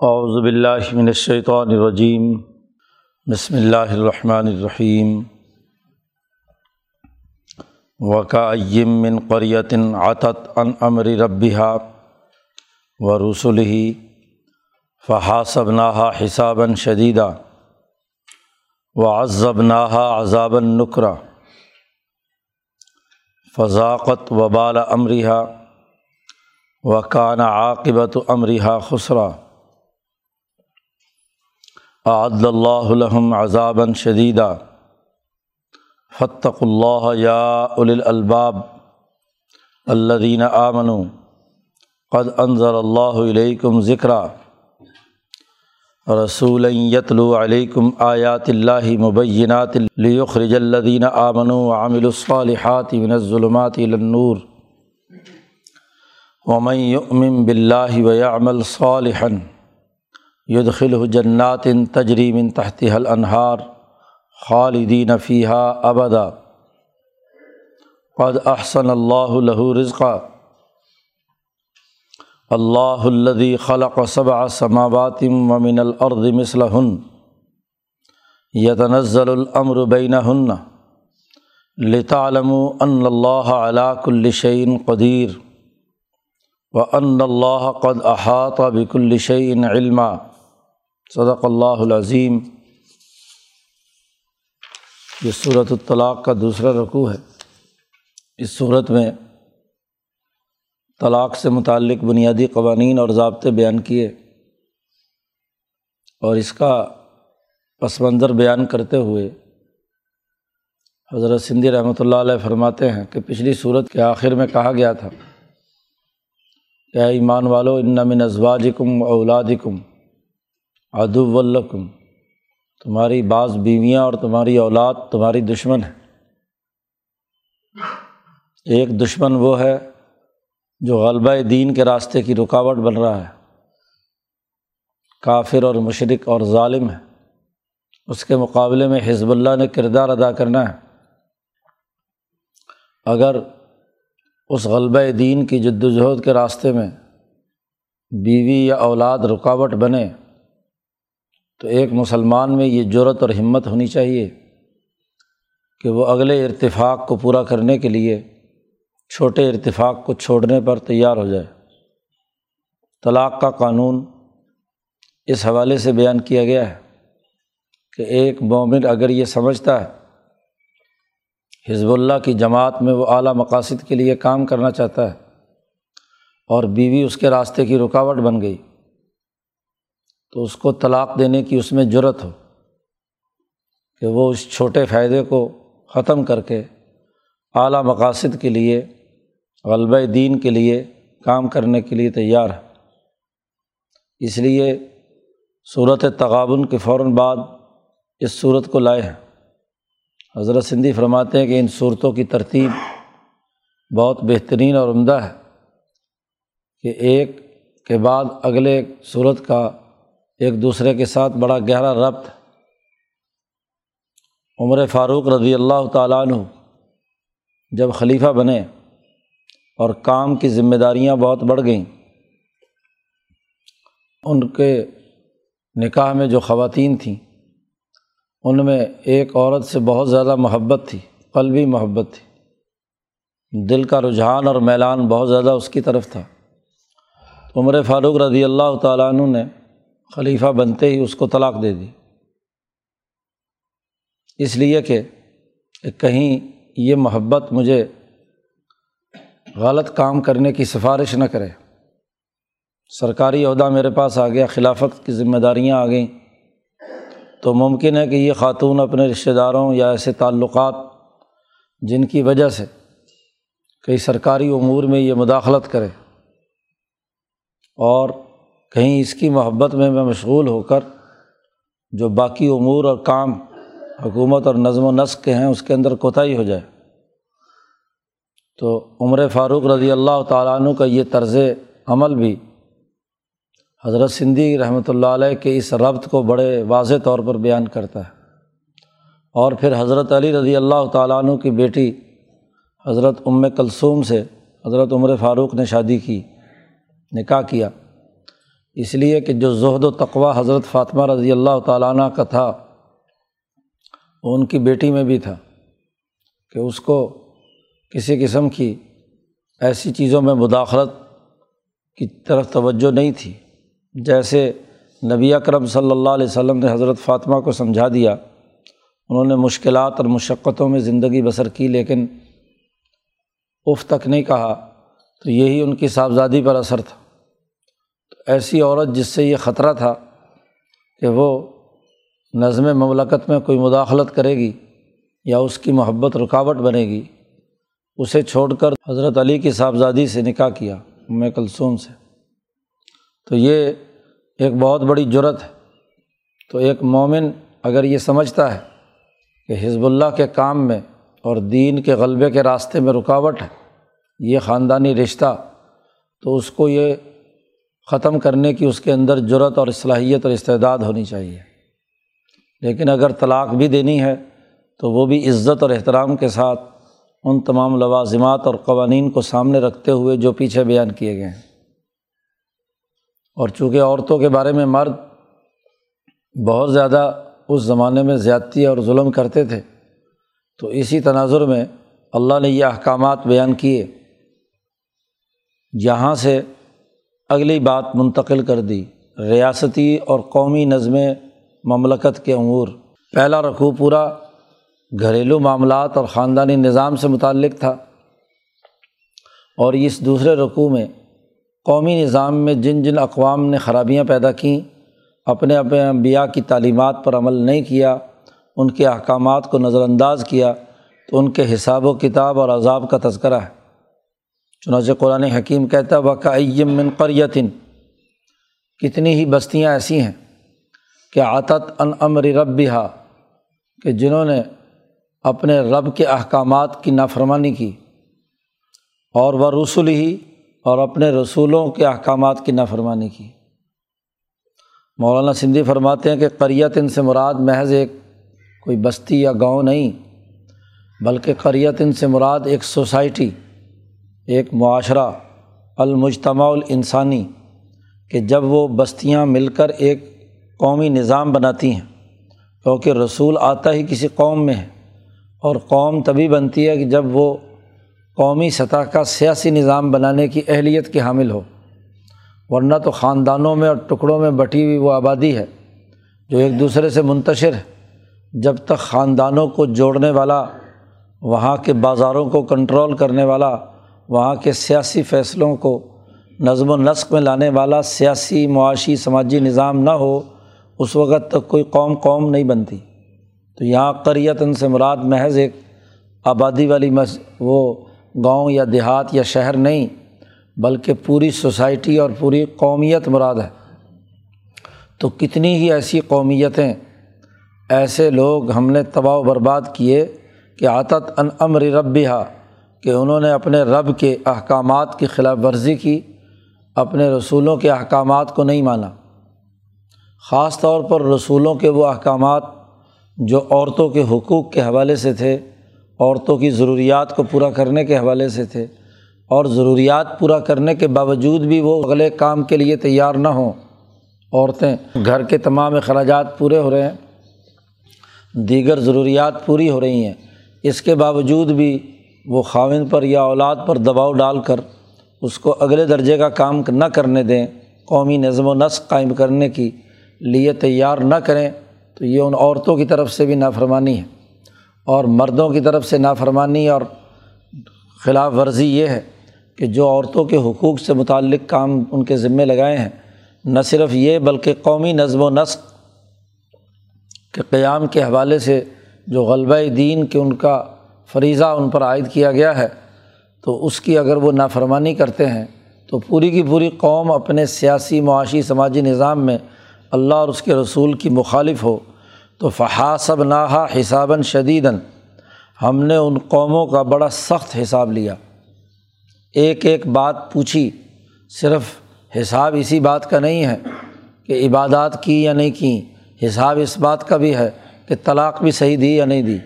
اعوذ باللہ من الشیطان الرجیم، بسم اللہ الرحمن الرحیم۔ وکایم من قریت عطت عن امر ربها و رسوله فحاسبناها حسابا شدیدا وعذبناها عذابا نکرا فضاقت وبال امرها وکان عاقبت امرها خسرا۔ اعد اللہ الحم عذابً شدیدہ فتق اللہ یا الالباب الدین آمن قد انضر اللہ علیکم ذکر رسول یتلو علیکم آیات اللہ مبینات لیخرج الدین آمن وعمل الصالحات من الظلمات الى النور. ومن يؤمن باللہ ويعمل صالحا یدخل جنات تجریم تحت حل انہار خالدین فیحہ ابدا. قد احسن اللہ لہو رضقہ اللہ الدی خلق صبع سماوات ومن الارض مثلہن. یتنزل الامر بینہن. لتعلموا ان اللہ علا کل قدیر. و ان اللہ قد احاط بکل شعین علما. صدق اللہ العظیم۔ یہ صورت الطلاق کا دوسرا رقوع ہے۔ اس صورت میں طلاق سے متعلق بنیادی قوانین اور ضابطے بیان کیے۔ اور اس کا پس منظر بیان کرتے ہوئے حضرت سندھی رحمۃ اللہ علیہ فرماتے ہیں کہ پچھلی صورت کے آخر میں کہا گیا تھا کہ ایمان والو، ان من ازواجکم اولادکم ادو الکم تمہاری بعض بیویاں اور تمہاری اولاد، تمہاری دشمن ہے۔ ایک دشمن وہ ہے جو غلبہ دین کے راستے کی رکاوٹ بن رہا ہے۔ کافر اور مشرق اور ظالم ہے۔ اس کے مقابلے میں حزب اللہ نے کردار ادا کرنا ہے۔ اگر اس غلبہ دین کی جد وجہد کے راستے میں بیوی یا اولاد رکاوٹ بنے تو ایک مسلمان میں یہ جرت اور ہمت ہونی چاہیے کہ وہ اگلے ارتفاق کو پورا کرنے کے لیے چھوٹے ارتفاق کو چھوڑنے پر تیار ہو جائے۔ طلاق کا قانون اس حوالے سے بیان کیا گیا ہے کہ ایک مومن اگر یہ سمجھتا ہے، حزب اللہ کی جماعت میں وہ اعلیٰ مقاصد کے لیے کام کرنا چاہتا ہے اور بیوی اس کے راستے کی رکاوٹ بن گئی۔ تو اس کو طلاق دینے کی اس میں جرت ہو کہ وہ اس چھوٹے فائدے کو ختم کر کے اعلیٰ مقاصد کے لیے، غلبہ دین کے لیے، کام کرنے کے لیے تیار ہے۔ اس لیے صورت تغابن کے فوراً بعد اس صورت کو لائے ہیں۔ حضرت سندھی فرماتے ہیں کہ ان صورتوں کی ترتیب بہت بہترین اور عمدہ ہے کہ ایک کے بعد اگلے صورت کا ایک دوسرے کے ساتھ بڑا گہرا ربط۔ عمر فاروق رضی اللہ تعالیٰ عنہ جب خلیفہ بنے اور کام کی ذمہ داریاں بہت بڑھ گئیں، ان کے نکاح میں جو خواتین تھیں، ان میں ایک عورت سے بہت زیادہ محبت تھی، قلبی محبت تھی۔ دل کا رجحان اور میلان بہت زیادہ اس کی طرف تھا۔ عمر فاروق رضی اللہ تعالیٰ عنہ نے خلیفہ بنتے ہی اس کو طلاق دے دی۔ اس لیے کہ کہیں یہ محبت مجھے غلط کام کرنے کی سفارش نہ کرے۔ سرکاری عہدہ میرے پاس آ گیا، خلافت کی ذمہ داریاں آ گئیں۔ تو ممکن ہے کہ یہ خاتون اپنے رشتہ داروں یا ایسے تعلقات جن کی وجہ سے کئی سرکاری امور میں یہ مداخلت کرے۔ اور کہیں اس کی محبت میں میں مشغول ہو کر جو باقی امور اور کام حکومت اور نظم و نسق کے ہیں اس کے اندر کوتاہی ہو جائے۔ تو عمر فاروق رضی اللہ تعالیٰ عنہ کا یہ طرز عمل بھی حضرت سندھی رحمۃ اللہ علیہ کے اس ربط کو بڑے واضح طور پر بیان کرتا ہے۔ اور پھر حضرت علی رضی اللہ تعالیٰ عنہ کی بیٹی حضرت ام کلثوم سے حضرت عمر فاروق نے شادی کی، نکاح کیا۔ اس لیے کہ جو زہد و تقوا حضرت فاطمہ رضی اللہ تعالیٰ عنہ کا تھا، وہ ان کی بیٹی میں بھی تھا کہ اس کو کسی قسم کی ایسی چیزوں میں مداخلت کی طرف توجہ نہیں تھی۔ جیسے نبی اکرم صلی اللہ علیہ وسلم نے حضرت فاطمہ کو سمجھا دیا، انہوں نے مشکلات اور مشقتوں میں زندگی بسر کی، لیکن اف تک نہیں کہا تو یہی ان کی صاحبزادی پر اثر تھا۔ ایسی عورت جس سے یہ خطرہ تھا کہ وہ نظم مملکت میں کوئی مداخلت کرے گی یا اس کی محبت رکاوٹ بنے گی، اسے چھوڑ کر حضرت علی کی صاحبزادی سے نکاح کیا ام کلثوم سے۔ تو یہ ایک بہت بڑی جرت ہے۔ تو ایک مومن اگر یہ سمجھتا ہے کہ حزب اللہ کے کام میں اور دین کے غلبے کے راستے میں رکاوٹ ہے، یہ خاندانی رشتہ، تو اس کو یہ ختم کرنے کی اس کے اندر جرت اور صلاحیت اور استعداد ہونی چاہیے۔ لیکن اگر طلاق بھی دینی ہے تو وہ بھی عزت اور احترام کے ساتھ ان تمام لوازمات اور قوانین کو سامنے رکھتے ہوئے جو پیچھے بیان کیے گئے ہیں۔ اور چونکہ عورتوں کے بارے میں مرد بہت زیادہ اس زمانے میں زیادتی اور ظلم کرتے تھے، تو اسی تناظر میں اللہ نے یہ احکامات بیان کیے۔ جہاں سے اگلی بات منتقل کر دی، ریاستی اور قومی نظم مملکت کے امور۔ پہلا رقوع پورا گھریلو معاملات اور خاندانی نظام سے متعلق تھا۔ اور اس دوسرے رقوع میں قومی نظام میں جن جن اقوام نے خرابیاں پیدا کیں، اپنے اپنے انبیاء کی تعلیمات پر عمل نہیں کیا، ان کے احکامات کو نظر انداز کیا، تو ان کے حساب و کتاب اور عذاب کا تذکرہ ہے۔ چنانچہ قرآن حکیم کہتا ہے من قریتن کتنی ہی بستیاں ایسی ہیں کہ عطت ان امر رب بہا کہ جنہوں نے اپنے رب کے احکامات کی نافرمانی کی اور وہ رسول ہی اور اپنے رسولوں کے احکامات کی نافرمانی کی۔ مولانا سندھی فرماتے ہیں کہ قریت ان سے مراد محض ایک کوئی بستی یا گاؤں نہیں، بلکہ قریت ان سے مراد ایک سوسائٹی۔ ایک معاشرہ المجتمع الانسانی کہ جب وہ بستیاں مل کر ایک قومی نظام بناتی ہیں کیونکہ رسول آتا ہی کسی قوم میں ہے اور قوم تبھی بنتی ہے کہ جب وہ قومی سطح کا سیاسی نظام بنانے کی اہلیت کی حامل ہو۔ ورنہ تو خاندانوں میں اور ٹکڑوں میں بٹی ہوئی وہ آبادی ہے جو ایک دوسرے سے منتشر ہے۔ جب تک خاندانوں کو جوڑنے والا، وہاں کے بازاروں کو کنٹرول کرنے والا وہاں کے سیاسی فیصلوں کو نظم و نسق میں لانے والا سیاسی معاشی سماجی نظام نہ ہو، اس وقت تک کوئی قوم قوم نہیں بنتی۔ تو یہاں قریتاً سے مراد محض ایک آبادی والی مس، وہ گاؤں یا دیہات یا شہر نہیں، بلکہ پوری سوسائٹی اور پوری قومیت مراد ہے۔ تو کتنی ہی ایسی قومیتیں، ایسے لوگ ہم نے تباہ و برباد کیے کہ عطت ان امر رب کہ انہوں نے اپنے رب کے احکامات کی خلاف ورزی کی، اپنے رسولوں کے احکامات کو نہیں مانا۔ خاص طور پر رسولوں کے وہ احکامات جو عورتوں کے حقوق کے حوالے سے تھے، عورتوں کی ضروریات کو پورا کرنے کے حوالے سے تھے۔ اور ضروریات پورا کرنے کے باوجود بھی وہ اگلے کام کے لیے تیار نہ ہوں۔ عورتیں گھر کے تمام اخراجات پورے ہو رہے ہیں، دیگر ضروریات پوری ہو رہی ہیں۔ اس کے باوجود بھی وہ خاون پر یا اولاد پر دباؤ ڈال کر اس کو اگلے درجے کا کام نہ کرنے دیں، قومی نظم و نسق قائم کرنے کی لیے تیار نہ کریں، تو یہ ان عورتوں کی طرف سے بھی نافرمانی ہے۔ اور مردوں کی طرف سے نافرمانی اور خلاف ورزی یہ ہے کہ جو عورتوں کے حقوق سے متعلق کام ان کے ذمے لگائے ہیں، نہ صرف یہ بلکہ قومی نظم و نسق کے قیام کے حوالے سے جو غلبہ دین کے ان کا فریضہ ان پر عائد کیا گیا ہے، تو اس کی اگر وہ نافرمانی کرتے ہیں، تو پوری کی پوری قوم اپنے سیاسی، معاشی، سماجی نظام میں اللہ اور اس کے رسول کی مخالف ہو۔ تو فحاسب ناحا حسابً شدیداً، ہم نے ان قوموں کا بڑا سخت حساب لیا۔ ایک ایک بات پوچھی، صرف حساب اسی بات کا نہیں ہے کہ عبادات کی یا نہیں کی، حساب اس بات کا بھی ہے کہ طلاق بھی صحیح دی یا نہیں دی۔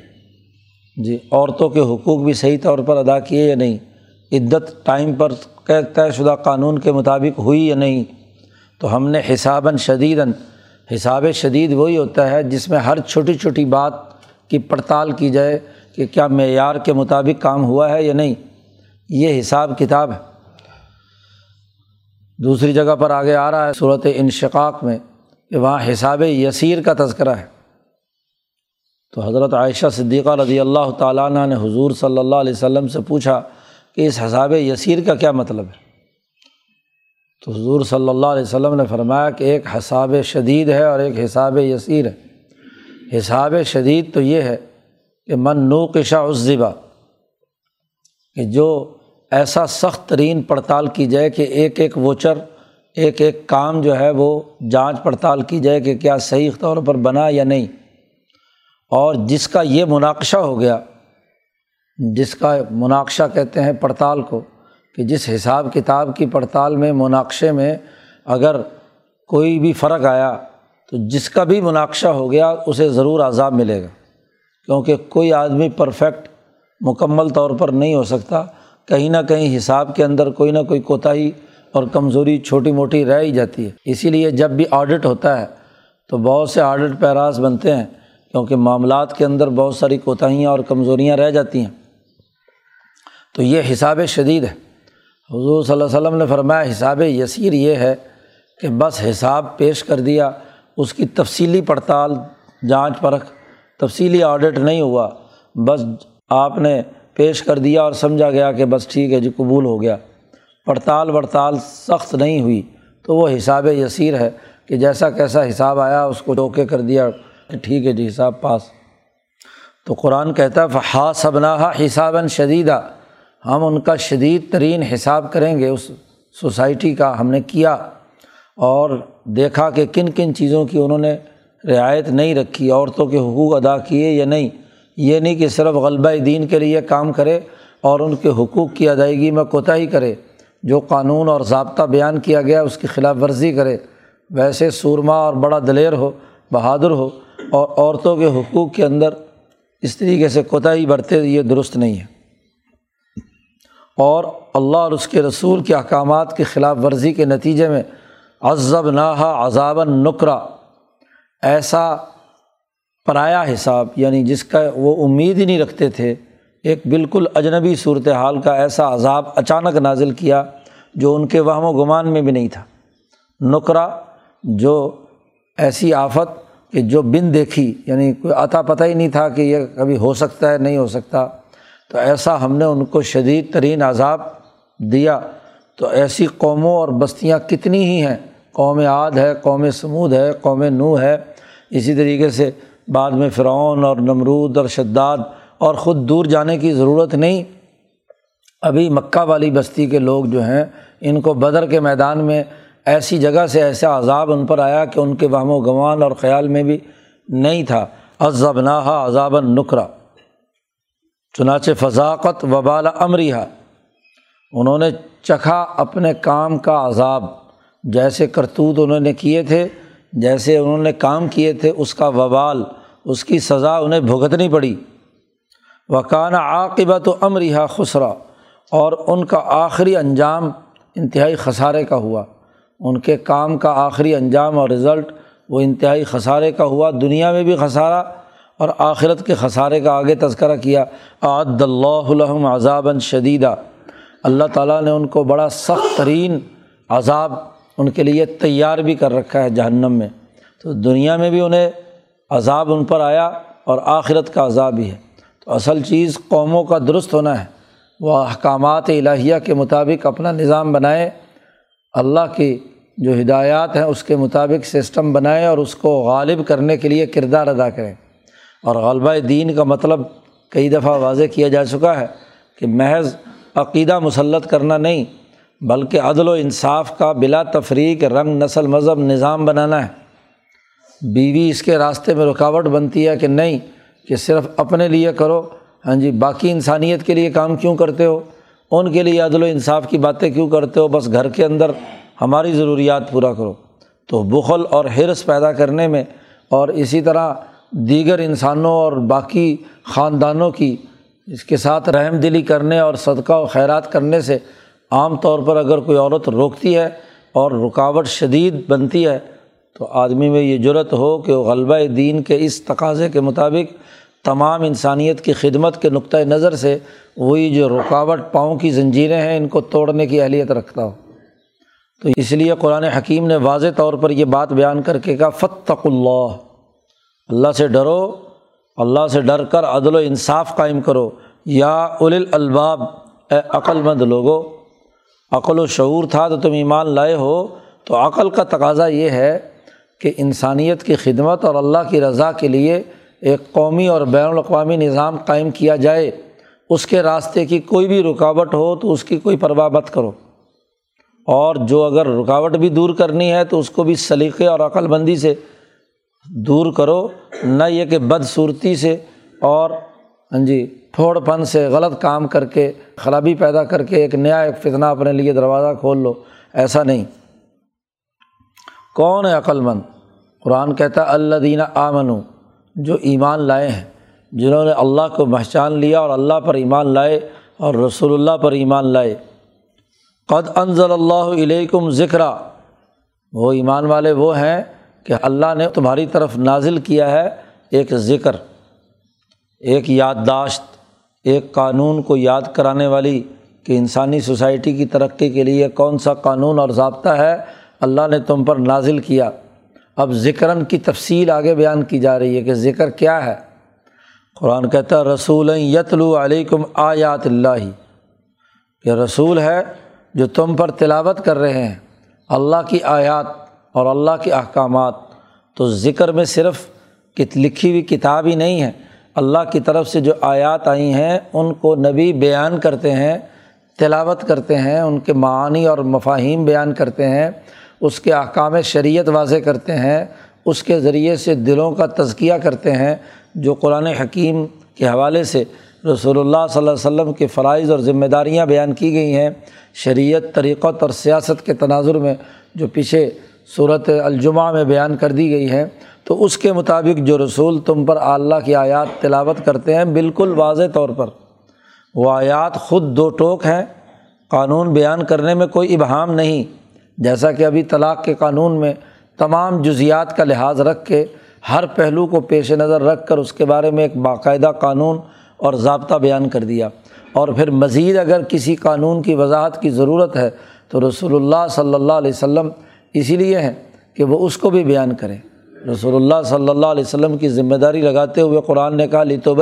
جی عورتوں کے حقوق بھی صحیح طور پر ادا کیے یا نہیں؟ عدت ٹائم پر طے شدہ قانون کے مطابق ہوئی یا نہیں؟ تو ہم نے حساباً شدید حساب شدید وہی ہوتا ہے جس میں ہر چھوٹی چھوٹی بات کی پڑتال کی جائے کہ کیا معیار کے مطابق کام ہوا ہے یا نہیں۔ یہ حساب کتاب ہے۔ دوسری جگہ پر آگے آ رہا ہے صورت انشقاق میں کہ وہاں حساب یسیر کا تذکرہ ہے۔ تو حضرت عائشہ صدیقہ رضی اللہ تعالیٰ عنہ نے حضور صلی اللہ علیہ وسلم سے پوچھا کہ اس حساب یسیر کا کیا مطلب ہے؟ تو حضور صلی اللہ علیہ وسلم نے فرمایا کہ ایک حساب شدید ہے اور ایک حساب یسیر ہے۔ حساب شدید تو یہ ہے کہ من نوقشا عزبا کہ جو ایسا سخت ترین پڑتال کی جائے کہ ایک ایک ووچر ایک ایک کام جو ہے وہ جانچ پڑتال کی جائے کہ کیا صحیح طور پر بنا یا نہیں۔ اور جس کا یہ مناقشہ ہو گیا، جس کا مناقشہ کہتے ہیں پڑتال کو، کہ جس حساب کتاب کی پڑتال میں، مناقشے میں اگر کوئی بھی فرق آیا تو جس کا بھی مناقشہ ہو گیا، اسے ضرور عذاب ملے گا۔ کیونکہ کوئی آدمی پرفیکٹ، مکمل طور پر نہیں ہو سکتا، کہیں نہ کہیں حساب کے اندر کوئی نہ کوئی کوتاہی اور کمزوری چھوٹی موٹی رہ ہی جاتی ہے۔ اسی لیے جب بھی آڈٹ ہوتا ہے، تو بہت سے آڈٹ پیراز بنتے ہیں۔ کیونکہ معاملات کے اندر بہت ساری کوتاہیاں اور کمزوریاں رہ جاتی ہیں۔ تو یہ حساب شدید ہے۔ حضور صلی اللہ علیہ وسلم نے فرمایا، حساب یسیر یہ ہے کہ بس حساب پیش کر دیا، اس کی تفصیلی پڑتال، جانچ پرکھ، تفصیلی آڈٹ نہیں ہوا۔ بس آپ نے پیش کر دیا اور سمجھا گیا کہ بس ٹھیک ہے جی قبول ہو گیا۔ پڑتال وڑتال سخت نہیں ہوئی۔ تو وہ حساب یسیر ہے کہ جیسا کیسا حساب آیا، اس کو ٹوکے کر دیا۔ کہ ٹھیک ہے جی حساب پاس۔ تو قرآن کہتا ہے فحا صبناحا حسابً شدیدہ ہم ان کا شدید ترین حساب کریں گے، اس سوسائٹی کا ہم نے کیا۔ اور دیکھا کہ کن کن چیزوں کی انہوں نے رعایت نہیں رکھی، عورتوں کے حقوق ادا کیے یا نہیں۔ یہ نہیں کہ صرف غلبہ دین کے لیے کام کرے اور ان کے حقوق کی ادائیگی میں کوتاہی کرے۔ جو قانون اور ضابطہ بیان کیا گیا، اس کی خلاف ورزی کرے۔ ویسے سورما اور بڑا دلیر ہو، بہادر ہو اور عورتوں کے حقوق کے اندر اس طریقے سے کوتاہی برتے یہ درست نہیں ہے۔ اور اللہ اور اس کے رسول کے احکامات کی خلاف ورزی کے نتیجے میں عذب ناحا عذاب نقرا ایسا پرایا حساب یعنی جس کا وہ امید ہی نہیں رکھتے تھے، ایک بالکل اجنبی صورت حال کا ایسا عذاب اچانک نازل کیا جو ان کے وہم و گمان میں بھی نہیں تھا۔ نقرا جو ایسی آفت کہ جو بن دیکھی یعنی کوئی عطا پتہ ہی نہیں تھا کہ یہ کبھی ہو سکتا ہے، نہیں ہو سکتا۔ تو ایسا ہم نے ان کو شدید ترین عذاب دیا۔ تو ایسی قوموں اور بستیاں کتنی ہی ہیں۔ قوم عاد ہے، قوم سمود ہے، قوم نو ہے۔ اسی طریقے سے بعد میں فرعون اور نمرود اور شداد اور خود دور جانے کی ضرورت نہیں۔ ابھی مکہ والی بستی کے لوگ جو ہیں، ان کو بدر کے میدان میں ایسی جگہ سے ایسا عذاب ان پر آیا کہ ان کے وہم و گوان اور خیال میں بھی نہیں تھا۔ عذب ناحا عذاب نقرا چنانچہ فضاقت وبال امریہ انہوں نے چکھا اپنے کام کا عذاب۔ جیسے کرتوت انہوں نے کیے تھے، جیسے انہوں نے کام کیے تھے، اس کا وبال، اس کی سزا انہیں بھگتنی پڑی۔ وکان عاقبت و امریہ خسرا۔ اور ان کا آخری انجام انتہائی خسارے کا ہوا۔ ان کے کام کا آخری انجام اور رزلٹ وہ انتہائی خسارے کا ہوا، دنیا میں بھی خسارہ اور آخرت کے خسارے کا آگے تذکرہ کیا۔ عد اللہ الحم عذابً شدیدہ اللہ تعالیٰ نے ان کو بڑا سخت ترین عذاب ان کے لیے تیار بھی کر رکھا ہے جہنم میں۔ تو دنیا میں بھی انہیں عذاب ان پر آیا اور آخرت کا عذاب بھی ہے۔ تو اصل چیز قوموں کا درست ہونا ہے۔ وہ احکامات الہیہ کے مطابق اپنا نظام بنائے اللہ کی جو ہدایات ہیں، اس کے مطابق سسٹم بنائے اور اس کو غالب کرنے کے لیے کردار ادا کریں۔ اور غلبہ دین کا مطلب کئی دفعہ واضح کیا جا چکا ہے کہ محض عقیدہ مسلط کرنا نہیں، بلکہ عدل و انصاف کا بلا تفریق، رنگ، نسل، مذہب، نظام بنانا ہے۔ بیوی اس کے راستے میں رکاوٹ بنتی ہے کہ نہیں، کہ صرف اپنے لیے کرو۔ ہاں جی باقی انسانیت کے لیے کام کیوں کرتے ہو؟ ان کے لیے عدل و انصاف کی باتیں کیوں کرتے ہو؟ بس گھر کے اندر ہماری ضروریات پورا کرو۔ تو بخل اور حرص پیدا کرنے میں اور اسی طرح دیگر انسانوں اور باقی خاندانوں کی اس کے ساتھ رحم دلی کرنے اور صدقہ و خیرات کرنے سے عام طور پر اگر کوئی عورت روکتی ہے اور رکاوٹ شدید بنتی ہے تو آدمی میں یہ جرت ہو کہ وہ غلبہ دین کے اس تقاضے کے مطابق تمام انسانیت کی خدمت کے نقطۂ نظر سے وہی جو رکاوٹ پاؤں کی زنجیریں ہیں، ان کو توڑنے کی اہلیت رکھتا ہو تو اس لیے قرآن حکیم نے واضح طور پر یہ بات بیان کر کے کہا فتق اللہ اللہ سے ڈرو، اللہ سے ڈر کر عدل و انصاف قائم کرو۔ یا اول الباب، اے عقل مند لوگو، عقل و شعور تھا تو تم ایمان لائے ہو۔ تو عقل کا تقاضا یہ ہے کہ انسانیت کی خدمت اور اللہ کی رضا کے لیے ایک قومی اور بین الاقوامی نظام قائم کیا جائے، اس کے راستے کی کوئی بھی رکاوٹ ہو تو اس کی کوئی پرواہ مت کرو۔ اور جو اگر رکاوٹ بھی دور کرنی ہے تو اس کو بھی سلیقے اور عقل بندی سے دور کرو، نہ یہ کہ بدصورتی سے اور ہاں جی پھوڑ پن سے غلط کام کر کے، خرابی پیدا کر کے ایک نیا ایک فتنہ اپنے لیے دروازہ کھول لو۔ ایسا نہیں۔ کون ہے عقل مند؟ قرآن کہتا اللہ دینہ آمن جو ایمان لائے ہیں، جنہوں نے اللہ کو پہچان لیا اور اللہ پر ایمان لائے اور رسول اللہ پر ایمان لائے۔ قد انضل اللہ علیکم ذکر وہ ایمان والے وہ ہیں کہ اللہ نے تمہاری طرف نازل کیا ہے ایک ذکر، ایک یادداشت، ایک قانون کو یاد کرانے والی کہ انسانی سوسائٹی کی ترقی کے لیے کون سا قانون اور ضابطہ ہے، اللہ نے تم پر نازل کیا۔ اب ذکراً کی تفصیل آگے بیان کی جا رہی ہے کہ ذکر کیا ہے۔ قرآن کہتا ہے رسول یتلو علیکم آیات اللہ کہ رسول ہے جو تم پر تلاوت کر رہے ہیں، اللہ کی آیات اور اللہ کے احکامات۔ تو ذکر میں صرف لکھی ہوئی کتاب ہی نہیں ہے، اللہ کی طرف سے جو آیات آئی ہیں، ان کو نبی بیان کرتے ہیں، تلاوت کرتے ہیں، ان کے معانی اور مفاہیم بیان کرتے ہیں۔ اس کے احکام شریعت واضح کرتے ہیں، اس کے ذریعے سے دلوں کا تزکیہ کرتے ہیں، جو قرآن حکیم کے حوالے سے رسول اللہ صلی اللہ علیہ وسلم کے فرائض اور ذمہ داریاں بیان کی گئی ہیں۔ شریعت، طریقت اور سیاست کے تناظر میں جو پیچھے صورت الجمہ میں بیان کر دی گئی ہیں، تو اس کے مطابق جو رسول تم پر اللہ کی آیات تلاوت کرتے ہیں، بالکل واضح طور پر۔ وہ آیات خود دو ٹوک ہیں، قانون بیان کرنے میں کوئی ابہام نہیں۔ جیسا کہ ابھی طلاق کے قانون میں تمام جزیات کا لحاظ رکھ کے ہر پہلو کو پیش نظر رکھ کر اس کے بارے میں ایک باقاعدہ قانون اور ضابطہ بیان کر دیا۔ اور پھر مزید اگر کسی قانون کی وضاحت کی ضرورت ہے تو رسول اللہ صلی اللہ علیہ وسلم اسی لیے ہیں کہ وہ اس کو بھی بیان کریں۔ رسول اللہ صلی اللہ علیہ وسلم کی ذمہ داری لگاتے ہوئے قرآن نے کہا لی تو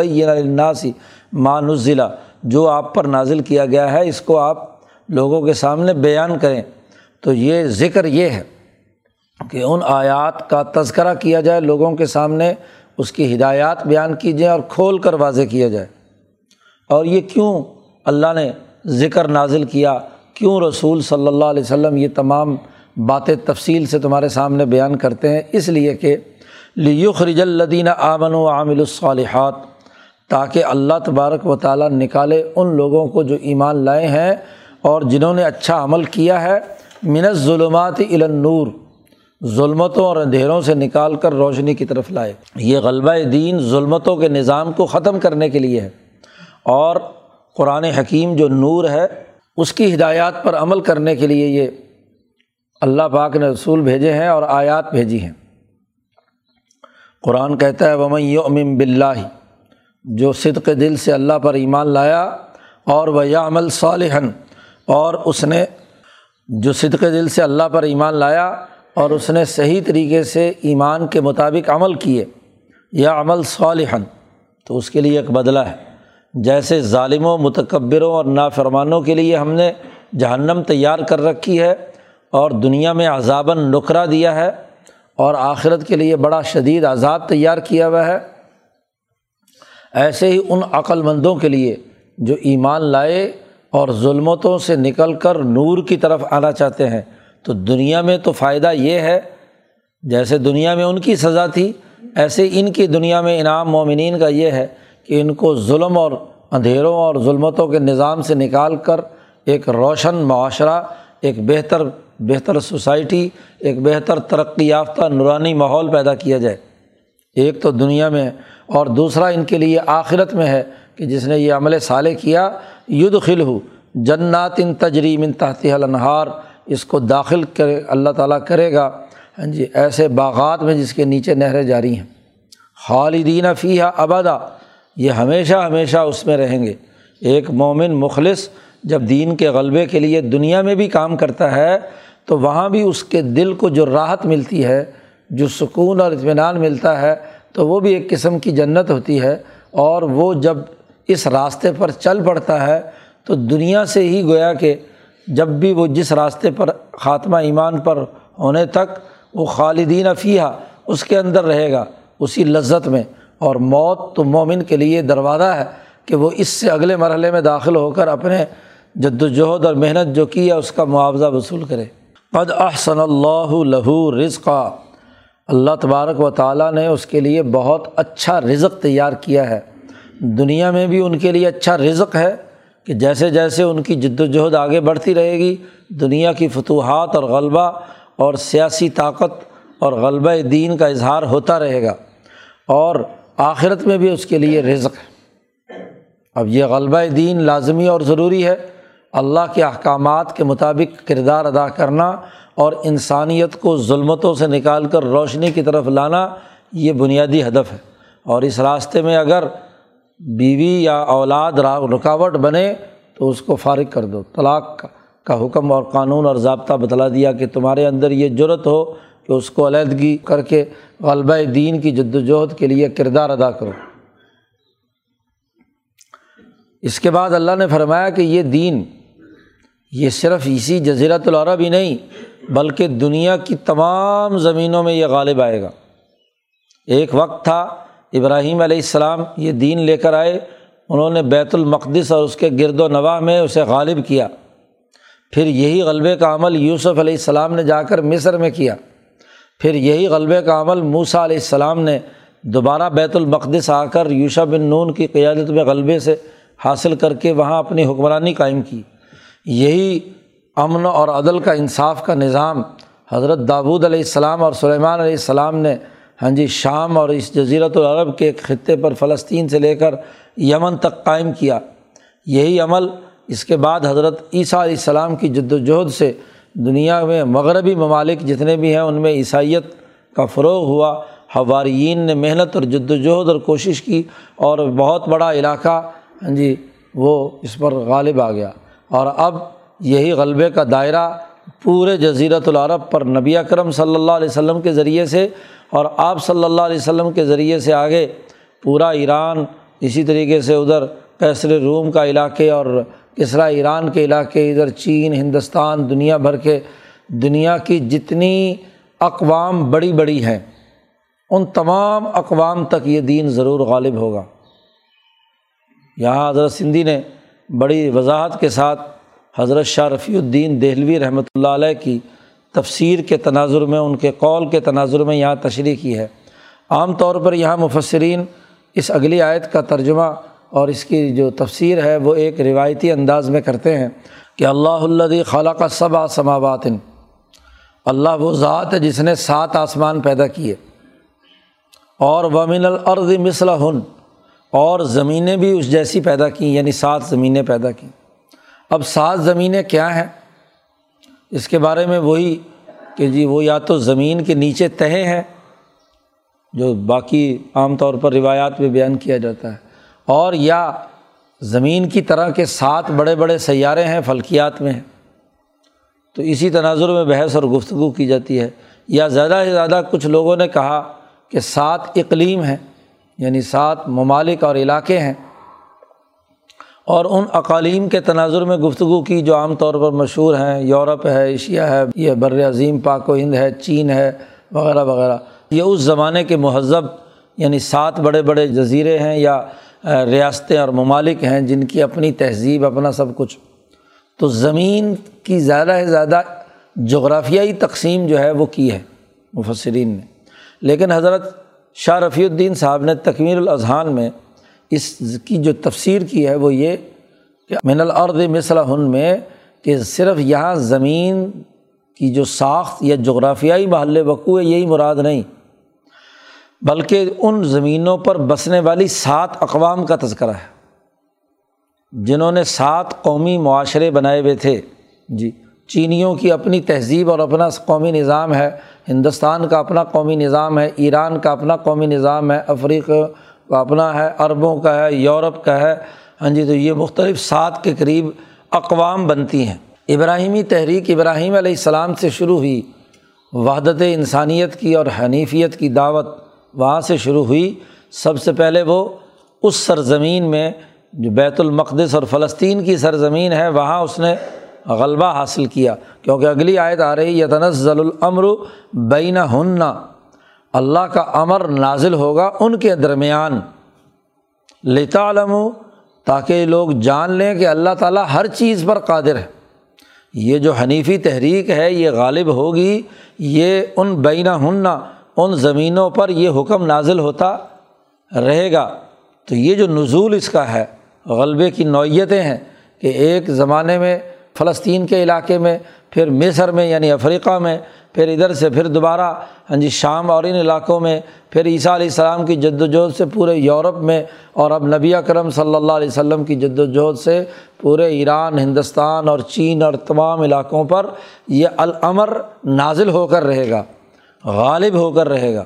ناسی مانزلہ جو آپ پر نازل کیا گیا ہے، اس کو آپ لوگوں کے سامنے بیان کریں۔ تو یہ ذکر یہ ہے کہ ان آیات کا تذکرہ کیا جائے، لوگوں کے سامنے اس کی ہدایات بیان کی جائیں اور کھول کر واضح کیا جائے۔ اور یہ کیوں اللہ نے ذکر نازل کیا؟ کیوں رسول صلی اللہ علیہ وسلم یہ تمام باتیں تفصیل سے تمہارے سامنے بیان کرتے ہیں؟ اس لیے کہ لیخرج الدین آمن و عامل الصالحات تاکہ اللہ تبارک و تعالیٰ نکالے ان لوگوں کو جو ایمان لائے ہیں اور جنہوں نے اچھا عمل کیا ہے۔ منت ظلمات النور۔ ظلمتوں اور اندھیروں سے نکال کر روشنی کی طرف لائے۔ یہ غلبہ دین ظلمتوں کے نظام کو ختم کرنے کے لیے ہے۔ اور قرآن حکیم جو نور ہے، اس کی ہدایات پر عمل کرنے کے لیے یہ اللہ پاک نے رسول بھیجے ہیں اور آیات بھیجی ہیں۔ قرآن کہتا ہے، ومن یوم بلّہ جو صدق دل سے اللہ پر ایمان لایا اور وہ یا عمل صالحن اور اس نے جو صدق دل سے اللہ پر ایمان لایا اور اس نے صحیح طریقے سے ایمان کے مطابق عمل کیے، یا عمل صالحن تو اس کے لیے ایک بدلہ ہے۔ جیسے ظالموں، متکبروں اور نافرمانوں کے لیے ہم نے جہنم تیار کر رکھی ہے اور دنیا میں عذاباً نکرا دیا ہے اور آخرت کے لیے بڑا شدید عذاب تیار کیا ہوا ہے۔ ایسے ہی ان عقل مندوں کے لیے جو ایمان لائے اور ظلمتوں سے نکل کر نور کی طرف آنا چاہتے ہیں۔ تو دنیا میں تو فائدہ یہ ہے، جیسے دنیا میں ان کی سزا تھی، ایسے ان کی دنیا میں انعام مومنین کا یہ ہے کہ ان کو ظلم اور اندھیروں اور ظلمتوں کے نظام سے نکال کر ایک روشن معاشرہ، ایک بہتر بہتر سوسائٹی، ایک بہتر ترقی یافتہ، نورانی ماحول پیدا کیا جائے۔ ایک تو دنیا میں اور دوسرا ان کے لیے آخرت میں ہے کہ جس نے یہ عمل صالح کیا ید خل ہو جنات ان تجریم ان تحت النہار اس کو داخل کرے، اللہ تعالیٰ کرے گا۔ ہاں جی ایسے باغات میں جس کے نیچے نہریں جاری ہیں۔ خالدین فی ابدا، یہ ہمیشہ ہمیشہ اس میں رہیں گے۔ ایک مومن مخلص جب دین کے غلبے کے لیے دنیا میں بھی کام کرتا ہے، تو وہاں بھی اس کے دل کو جو راحت ملتی ہے، جو سکون اور اطمینان ملتا ہے، تو وہ بھی ایک قسم کی جنت ہوتی ہے۔ اور وہ جب اس راستے پر چل پڑتا ہے تو دنیا سے ہی گویا کہ جب بھی وہ جس راستے پر خاتمہ ایمان پر ہونے تک وہ خالدین فیہ اس کے اندر رہے گا، اسی لذت میں۔ اور موت تو مومن کے لیے دروازہ ہے کہ وہ اس سے اگلے مرحلے میں داخل ہو کر اپنے جد وجہد اور محنت جو کی ہے اس کا معاوضہ وصول کرے۔ قد احسن اللہ لہو رزقا۔ اللہ تبارک و تعالیٰ نے اس کے لیے بہت اچھا رزق تیار کیا ہے۔ دنیا میں بھی ان کے لیے اچھا رزق ہے کہ جیسے جیسے ان کی جد وجہد آگے بڑھتی رہے گی، دنیا کی فتوحات اور غلبہ اور سیاسی طاقت اور غلبہ دین کا اظہار ہوتا رہے گا اور آخرت میں بھی اس کے لیے رزق ہے۔ اب یہ غلبہ دین لازمی اور ضروری ہے۔ اللہ کے احکامات کے مطابق کردار ادا کرنا اور انسانیت کو ظلمتوں سے نکال کر روشنی کی طرف لانا یہ بنیادی ہدف ہے۔ اور اس راستے میں اگر بیوی یا اولاد رکاوٹ بنے تو اس کو فارغ کر دو، طلاق کا حکم اور قانون اور ضابطہ بتلا دیا کہ تمہارے اندر یہ جرت ہو کہ اس کو علیحدگی کر کے غلبہ دین کی جد وجہد کے لیے کردار ادا کرو۔ اس کے بعد اللہ نے فرمایا کہ یہ دین، یہ صرف اسی جزیرت العرب ہی نہیں، بلکہ دنیا کی تمام زمینوں میں یہ غالب آئے گا۔ ایک وقت تھا ابراہیم علیہ السلام یہ دین لے کر آئے، انہوں نے بیت المقدس اور اس کے گرد و نواح میں اسے غالب کیا۔ پھر یہی غلبے کا عمل یوسف علیہ السلام نے جا کر مصر میں کیا۔ پھر یہی غلبے کا عمل موسا علیہ السلام نے دوبارہ بیت المقدس آ کر یوشا بن نون کی قیادت میں غلبے سے حاصل کر کے وہاں اپنی حکمرانی قائم کی۔ یہی امن اور عدل کا انصاف کا نظام حضرت داود علیہ السلام اور سلیمان علیہ السلام نے ہاں جی شام اور اس جزیرت العرب کے خطے پر فلسطین سے لے کر یمن تک قائم کیا۔ یہی عمل اس کے بعد حضرت عیسیٰ علیہ السلام کی جد وجہد سے دنیا میں مغربی ممالک جتنے بھی ہیں، ان میں عیسائیت کا فروغ ہوا۔ ہوارئین نے محنت اور جد وجہد اور کوشش کی اور بہت بڑا علاقہ ہاں جی وہ اس پر غالب آ گیا۔ اور اب یہی غلبے کا دائرہ پورے جزیرت العرب پر نبی اکرم صلی اللہ علیہ وسلم کے ذریعے سے اور آپ صلی اللہ علیہ وسلم کے ذریعے سے آگے پورا ایران اسی طریقے سے ادھر کیسر روم کا علاقے اور کسرا ایران کے علاقے، ادھر چین، ہندوستان، دنیا بھر کے دنیا کی جتنی اقوام بڑی بڑی ہیں، ان تمام اقوام تک یہ دین ضرور غالب ہوگا۔ یہاں حضرت سندھی نے بڑی وضاحت کے ساتھ حضرت شاہ رفیع الدین دہلوی رحمۃ اللہ علیہ کی تفسیر کے تناظر میں، ان کے قول کے تناظر میں یہاں تشریح کی ہے۔ عام طور پر یہاں مفسرین اس اگلی آیت کا ترجمہ اور اس کی جو تفسیر ہے، وہ ایک روایتی انداز میں کرتے ہیں کہ اللہ اللہ خالہ کا صبا سماوات۔ اللہ وہ ذات ہے جس نے سات آسمان پیدا کیے۔ اور ومن الارض مثلا ہن اور زمینیں بھی اس جیسی پیدا کیں یعنی سات زمینیں پیدا کیں۔ اب سات زمینیں کیا ہیں؟ اس کے بارے میں وہی کہ جی وہ یا تو زمین کے نیچے تہے ہیں، جو باقی عام طور پر روایات میں بیان کیا جاتا ہے، اور یا زمین کی طرح کے سات بڑے بڑے سیارے ہیں، فلکیات میں ہیں۔ تو اسی تناظر میں بحث اور گفتگو کی جاتی ہے۔ یا زیادہ سے زیادہ کچھ لوگوں نے کہا کہ سات اقلیم ہیں یعنی سات ممالک اور علاقے ہیں۔ اور ان اقالیم کے تناظر میں گفتگو کی جو عام طور پر مشہور ہیں، یورپ ہے، ایشیا ہے، یہ بر عظیم پاک و ہند ہے، چین ہے، وغیرہ وغیرہ۔ یہ اس زمانے کے مہذب یعنی سات بڑے بڑے جزیرے ہیں یا ریاستیں اور ممالک ہیں جن کی اپنی تہذیب، اپنا سب کچھ۔ تو زمین کی زیادہ سے زیادہ جغرافیائی تقسیم جو ہے، وہ کی ہے مفسرین نے۔ لیکن حضرت شاہ رفیع الدین صاحب نے تکمیر الاذہان میں اس کی جو تفسیر کی ہے وہ یہ کہ من الارض مثلا ہن میں کہ صرف یہاں زمین کی جو ساخت یا جغرافیائی محل وقوع ہے، یہی مراد نہیں، بلکہ ان زمینوں پر بسنے والی سات اقوام کا تذکرہ ہے۔ جنہوں نے سات قومی معاشرے بنائے ہوئے تھے۔ جی چینیوں کی اپنی تہذیب اور اپنا قومی نظام ہے، ہندوستان کا اپنا قومی نظام ہے، ایران کا اپنا قومی نظام ہے، افریقہ اپنا ہے، عربوں کا ہے، یورپ کا ہے۔ ہاں جی تو یہ مختلف سات کے قریب اقوام بنتی ہیں۔ ابراہیمی تحریک ابراہیم علیہ السلام سے شروع ہوئی۔ وحدت انسانیت کی اور حنیفیت کی دعوت وہاں سے شروع ہوئی۔ سب سے پہلے وہ اس سرزمین میں جو بیت المقدس اور فلسطین کی سرزمین ہے، وہاں اس نے غلبہ حاصل کیا۔ کیونکہ اگلی آیت آ رہی یتنزل الامر بین ہننا اللہ کا امر نازل ہوگا ان کے درمیان۔ لتا علم تاکہ لوگ جان لیں کہ اللہ تعالیٰ ہر چیز پر قادر ہے۔ یہ جو حنیفی تحریک ہے، یہ غالب ہوگی۔ یہ ان بینہ ہننا ان زمینوں پر یہ حکم نازل ہوتا رہے گا۔ تو یہ جو نزول اس کا ہے، غلبے کی نوعیتیں ہیں کہ ایک زمانے میں فلسطین کے علاقے میں، پھر مصر میں یعنی افریقہ میں پھر ادھر سے پھر دوبارہ ہاں جی شام اور ان علاقوں میں پھر عیسیٰ علیہ السلام کی جد وجہد سے پورے یورپ میں اور اب نبی اکرم صلی اللہ علیہ وسلم کی جد وجہد سے پورے ایران، ہندوستان اور چین اور تمام علاقوں پر یہ العمر نازل ہو کر رہے گا، غالب ہو کر رہے گا۔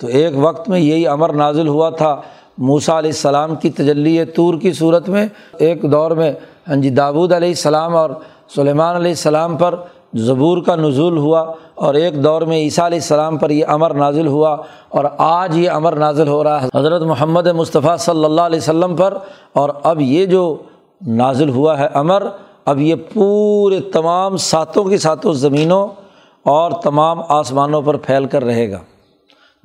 تو ایک وقت میں یہی امر نازل ہوا تھا موسا علیہ السلام کی تجلی طور کی صورت میں، ایک دور میں ہاں جی داود علیہ السلام اور سلیمان علیہ السلام پر زبور کا نزول ہوا اور ایک دور میں عیسیٰ علیہ السلام پر یہ امر نازل ہوا اور آج یہ امر نازل ہو رہا ہے۔ حضرت محمد مصطفیٰ صلی اللہ علیہ وسلم پر اور اب یہ جو نازل ہوا ہے امر، اب یہ پورے تمام ساتوں کی ساتوں زمینوں اور تمام آسمانوں پر پھیل کر رہے گا۔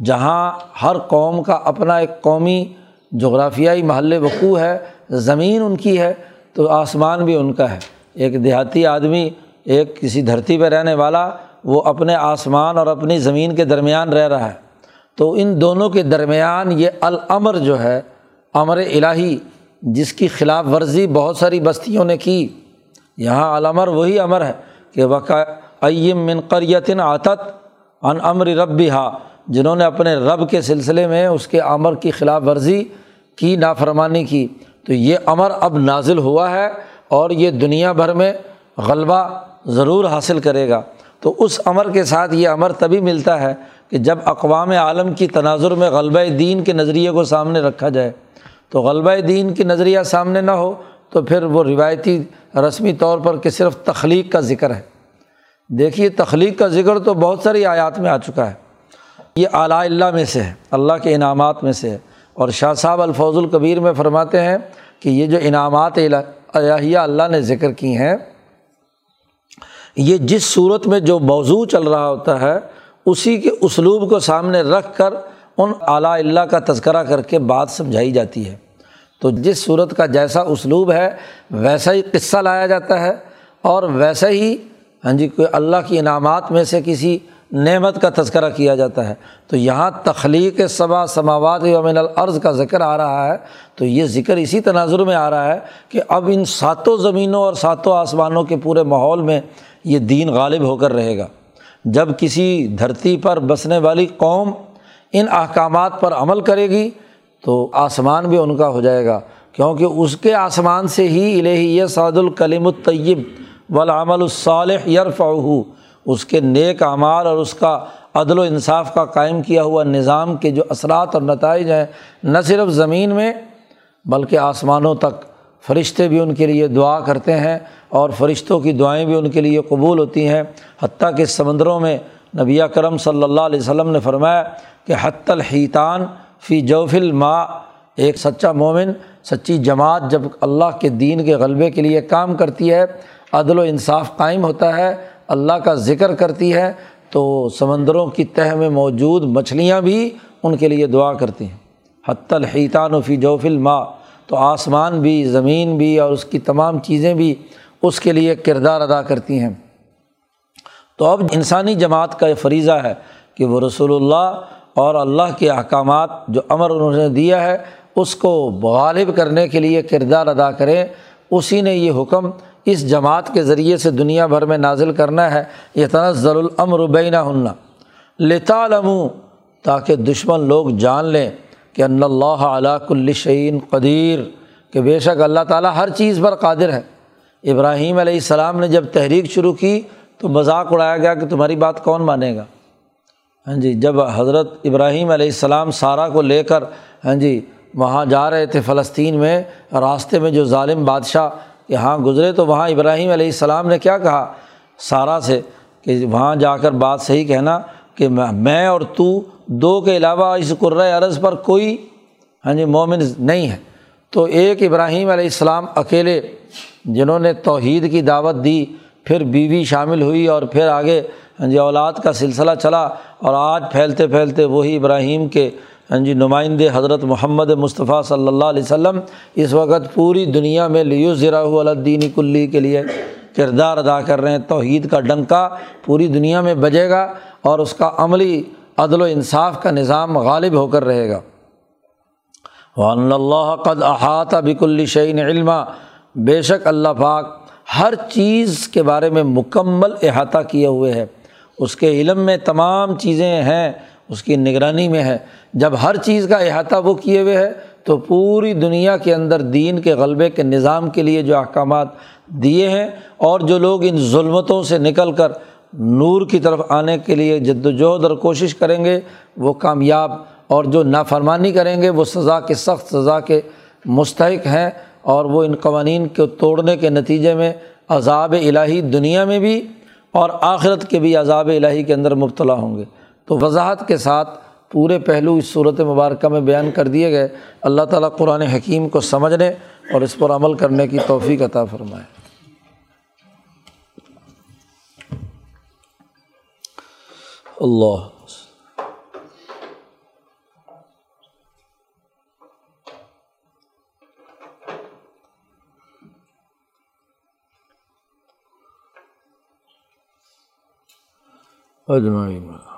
جہاں ہر قوم کا اپنا ایک قومی جغرافیائی محل وقوع ہے، زمین ان کی ہے تو آسمان بھی ان کا ہے۔ ایک دیہاتی آدمی ایک کسی دھرتی پہ رہنے والا وہ اپنے آسمان اور اپنی زمین کے درمیان رہ رہا ہے۔ تو ان دونوں کے درمیان یہ العمر جو ہے، امر الہی، جس کی خلاف ورزی بہت ساری بستیوں نے کی۔ یہاں العمر وہی امر ہے کہ وقع ایم من قریتن عطت ان امر رب ہا جنہوں نے اپنے رب کے سلسلے میں اس کے امر کی خلاف ورزی کی، نافرمانی کی۔ تو یہ امر اب نازل ہوا ہے اور یہ دنیا بھر میں غلبہ ضرور حاصل کرے گا۔ تو اس امر کے ساتھ یہ امر تبھی ملتا ہے کہ جب اقوام عالم کی تناظر میں غلبہ دین کے نظریے کو سامنے رکھا جائے۔ تو غلبہ دین کی نظریہ سامنے نہ ہو تو پھر وہ روایتی رسمی طور پر کہ صرف تخلیق کا ذکر ہے۔ دیکھیے، تخلیق کا ذکر تو بہت ساری آیات میں آ چکا ہے۔ یہ اعلیٰ اللہ میں سے ہے، اللہ کے انعامات میں سے ہے۔ اور شاہ صاحب الفوظ القبیر میں فرماتے ہیں کہ یہ جو انعامات الہیہ اللہ نے ذکر کی ہیں یہ جس صورت میں جو موضوع چل رہا ہوتا ہے، اسی کے اسلوب کو سامنے رکھ کر ان اعلیٰ اللہ کا تذکرہ کر کے بات سمجھائی جاتی ہے۔ تو جس صورت کا جیسا اسلوب ہے، ویسا ہی قصہ لایا جاتا ہے اور ویسا ہی ہاں جی کوئی اللہ کی انعامات میں سے کسی نعمت کا تذکرہ کیا جاتا ہے۔ تو یہاں تخلیق صبا سماوات یومن العرض کا ذکر آ رہا ہے۔ تو یہ ذکر اسی تناظر میں آ رہا ہے کہ اب ان ساتوں زمینوں اور ساتوں آسمانوں کے پورے ماحول میں یہ دین غالب ہو کر رہے گا۔ جب کسی دھرتی پر بسنے والی قوم ان احکامات پر عمل کرے گی تو آسمان بھی ان کا ہو جائے گا، کیونکہ اس کے آسمان سے ہی الہی سعد الکلیم الطیب والعمل الصالح یرفع اس کے نیک اعمال اور اس کا عدل و انصاف کا قائم کیا ہوا نظام کے جو اثرات اور نتائج ہیں، نہ صرف زمین میں بلکہ آسمانوں تک فرشتے بھی ان کے لیے دعا کرتے ہیں اور فرشتوں کی دعائیں بھی ان کے لیے قبول ہوتی ہیں۔ حتیٰ کہ سمندروں میں نبی کرم صلی اللہ علیہ وسلم نے فرمایا کہ حت الحیطان فی جوف الماء، ایک سچا مومن، سچی جماعت جب اللہ کے دین کے غلبے کے لیے کام کرتی ہے، عدل و انصاف قائم ہوتا ہے، اللہ کا ذکر کرتی ہے، تو سمندروں کی تہ میں موجود مچھلیاں بھی ان کے لیے دعا کرتی ہیں۔ حت الحیطان و فی جوف الماء تو آسمان بھی، زمین بھی اور اس کی تمام چیزیں بھی اس کے لیے کردار ادا کرتی ہیں۔ تو اب انسانی جماعت کا یہ فریضہ ہے کہ وہ رسول اللہ اور اللہ کے احکامات جو امر انہوں نے دیا ہے، اس کو غالب کرنے کے لیے کردار ادا کریں۔ اسی نے یہ حکم اس جماعت کے ذریعے سے دنیا بھر میں نازل کرنا ہے۔ یہ تنزل الامر بینہ ہننا لتا تاکہ دشمن لوگ جان لیں۔ کہ اللہ علاق الشعین قدیر، کہ بے شک اللہ تعالیٰ ہر چیز پر قادر ہے۔ ابراہیم علیہ السلام نے جب تحریک شروع کی تو مذاق اڑایا گیا کہ تمہاری بات کون مانے گا۔ ہاں جی جب حضرت ابراہیم علیہ السلام سارا کو لے کر ہاں جی وہاں جا رہے تھے فلسطین میں، راستے میں جو ظالم بادشاہ یہاں گزرے تو وہاں ابراہیم علیہ السلام نے کیا کہا؟ سارا سے کہ وہاں جا کر بات صحیح کہنا کہ میں اور تو دو کے علاوہ اس قرۂۂ عرض پر کوئی ہاں جی مومن نہیں ہے۔ تو ایک ابراہیم علیہ السلام اکیلے جنہوں نے توحید کی دعوت دی، پھر بیوی شامل ہوئی اور پھر آگے ہاں جی اولاد کا سلسلہ چلا اور آج پھیلتے پھیلتے وہی ابراہیم کے ہاں جی نمائندے حضرت محمد مصطفیٰ صلی اللہ علیہ وسلم اس وقت پوری دنیا میں لیو ذرا الدینی کلی کے لیے کردار ادا کر رہے ہیں۔ توحید کا ڈنکا پوری دنیا میں بجے گا۔ اور اس کا عملی عدل و انصاف کا نظام غالب ہو کر رہے گا۔ اللہ قد احاطہ بک الشعین علما۔ بے شک اللہ پاک ہر چیز کے بارے میں مکمل احاطہ کیے ہوئے ہے۔ اس کے علم میں تمام چیزیں ہیں، اس کی نگرانی میں ہے۔ جب ہر چیز کا احاطہ وہ کیے ہوئے ہے، تو پوری دنیا کے اندر دین کے غلبے کے نظام کے لیے جو احکامات دیے ہیں اور جو لوگ ان ظلمتوں سے نکل کر نور کی طرف آنے کے لیے جد وجہد اور کوشش کریں گے، وہ کامیاب اور جو نافرمانی کریں گے، وہ سزا کے، سخت سزا کے مستحق ہیں اور وہ ان قوانین کو توڑنے کے نتیجے میں عذاب الہی دنیا میں بھی اور آخرت کے بھی عذاب الہی کے اندر مبتلا ہوں گے۔ تو وضاحت کے ساتھ پورے پہلو اس صورت مبارکہ میں بیان کر دیے گئے۔ اللہ تعالیٰ قرآن حکیم کو سمجھنے اور اس پر عمل کرنے کی توفیق عطا فرمائے۔ اللہ۔ اجمعین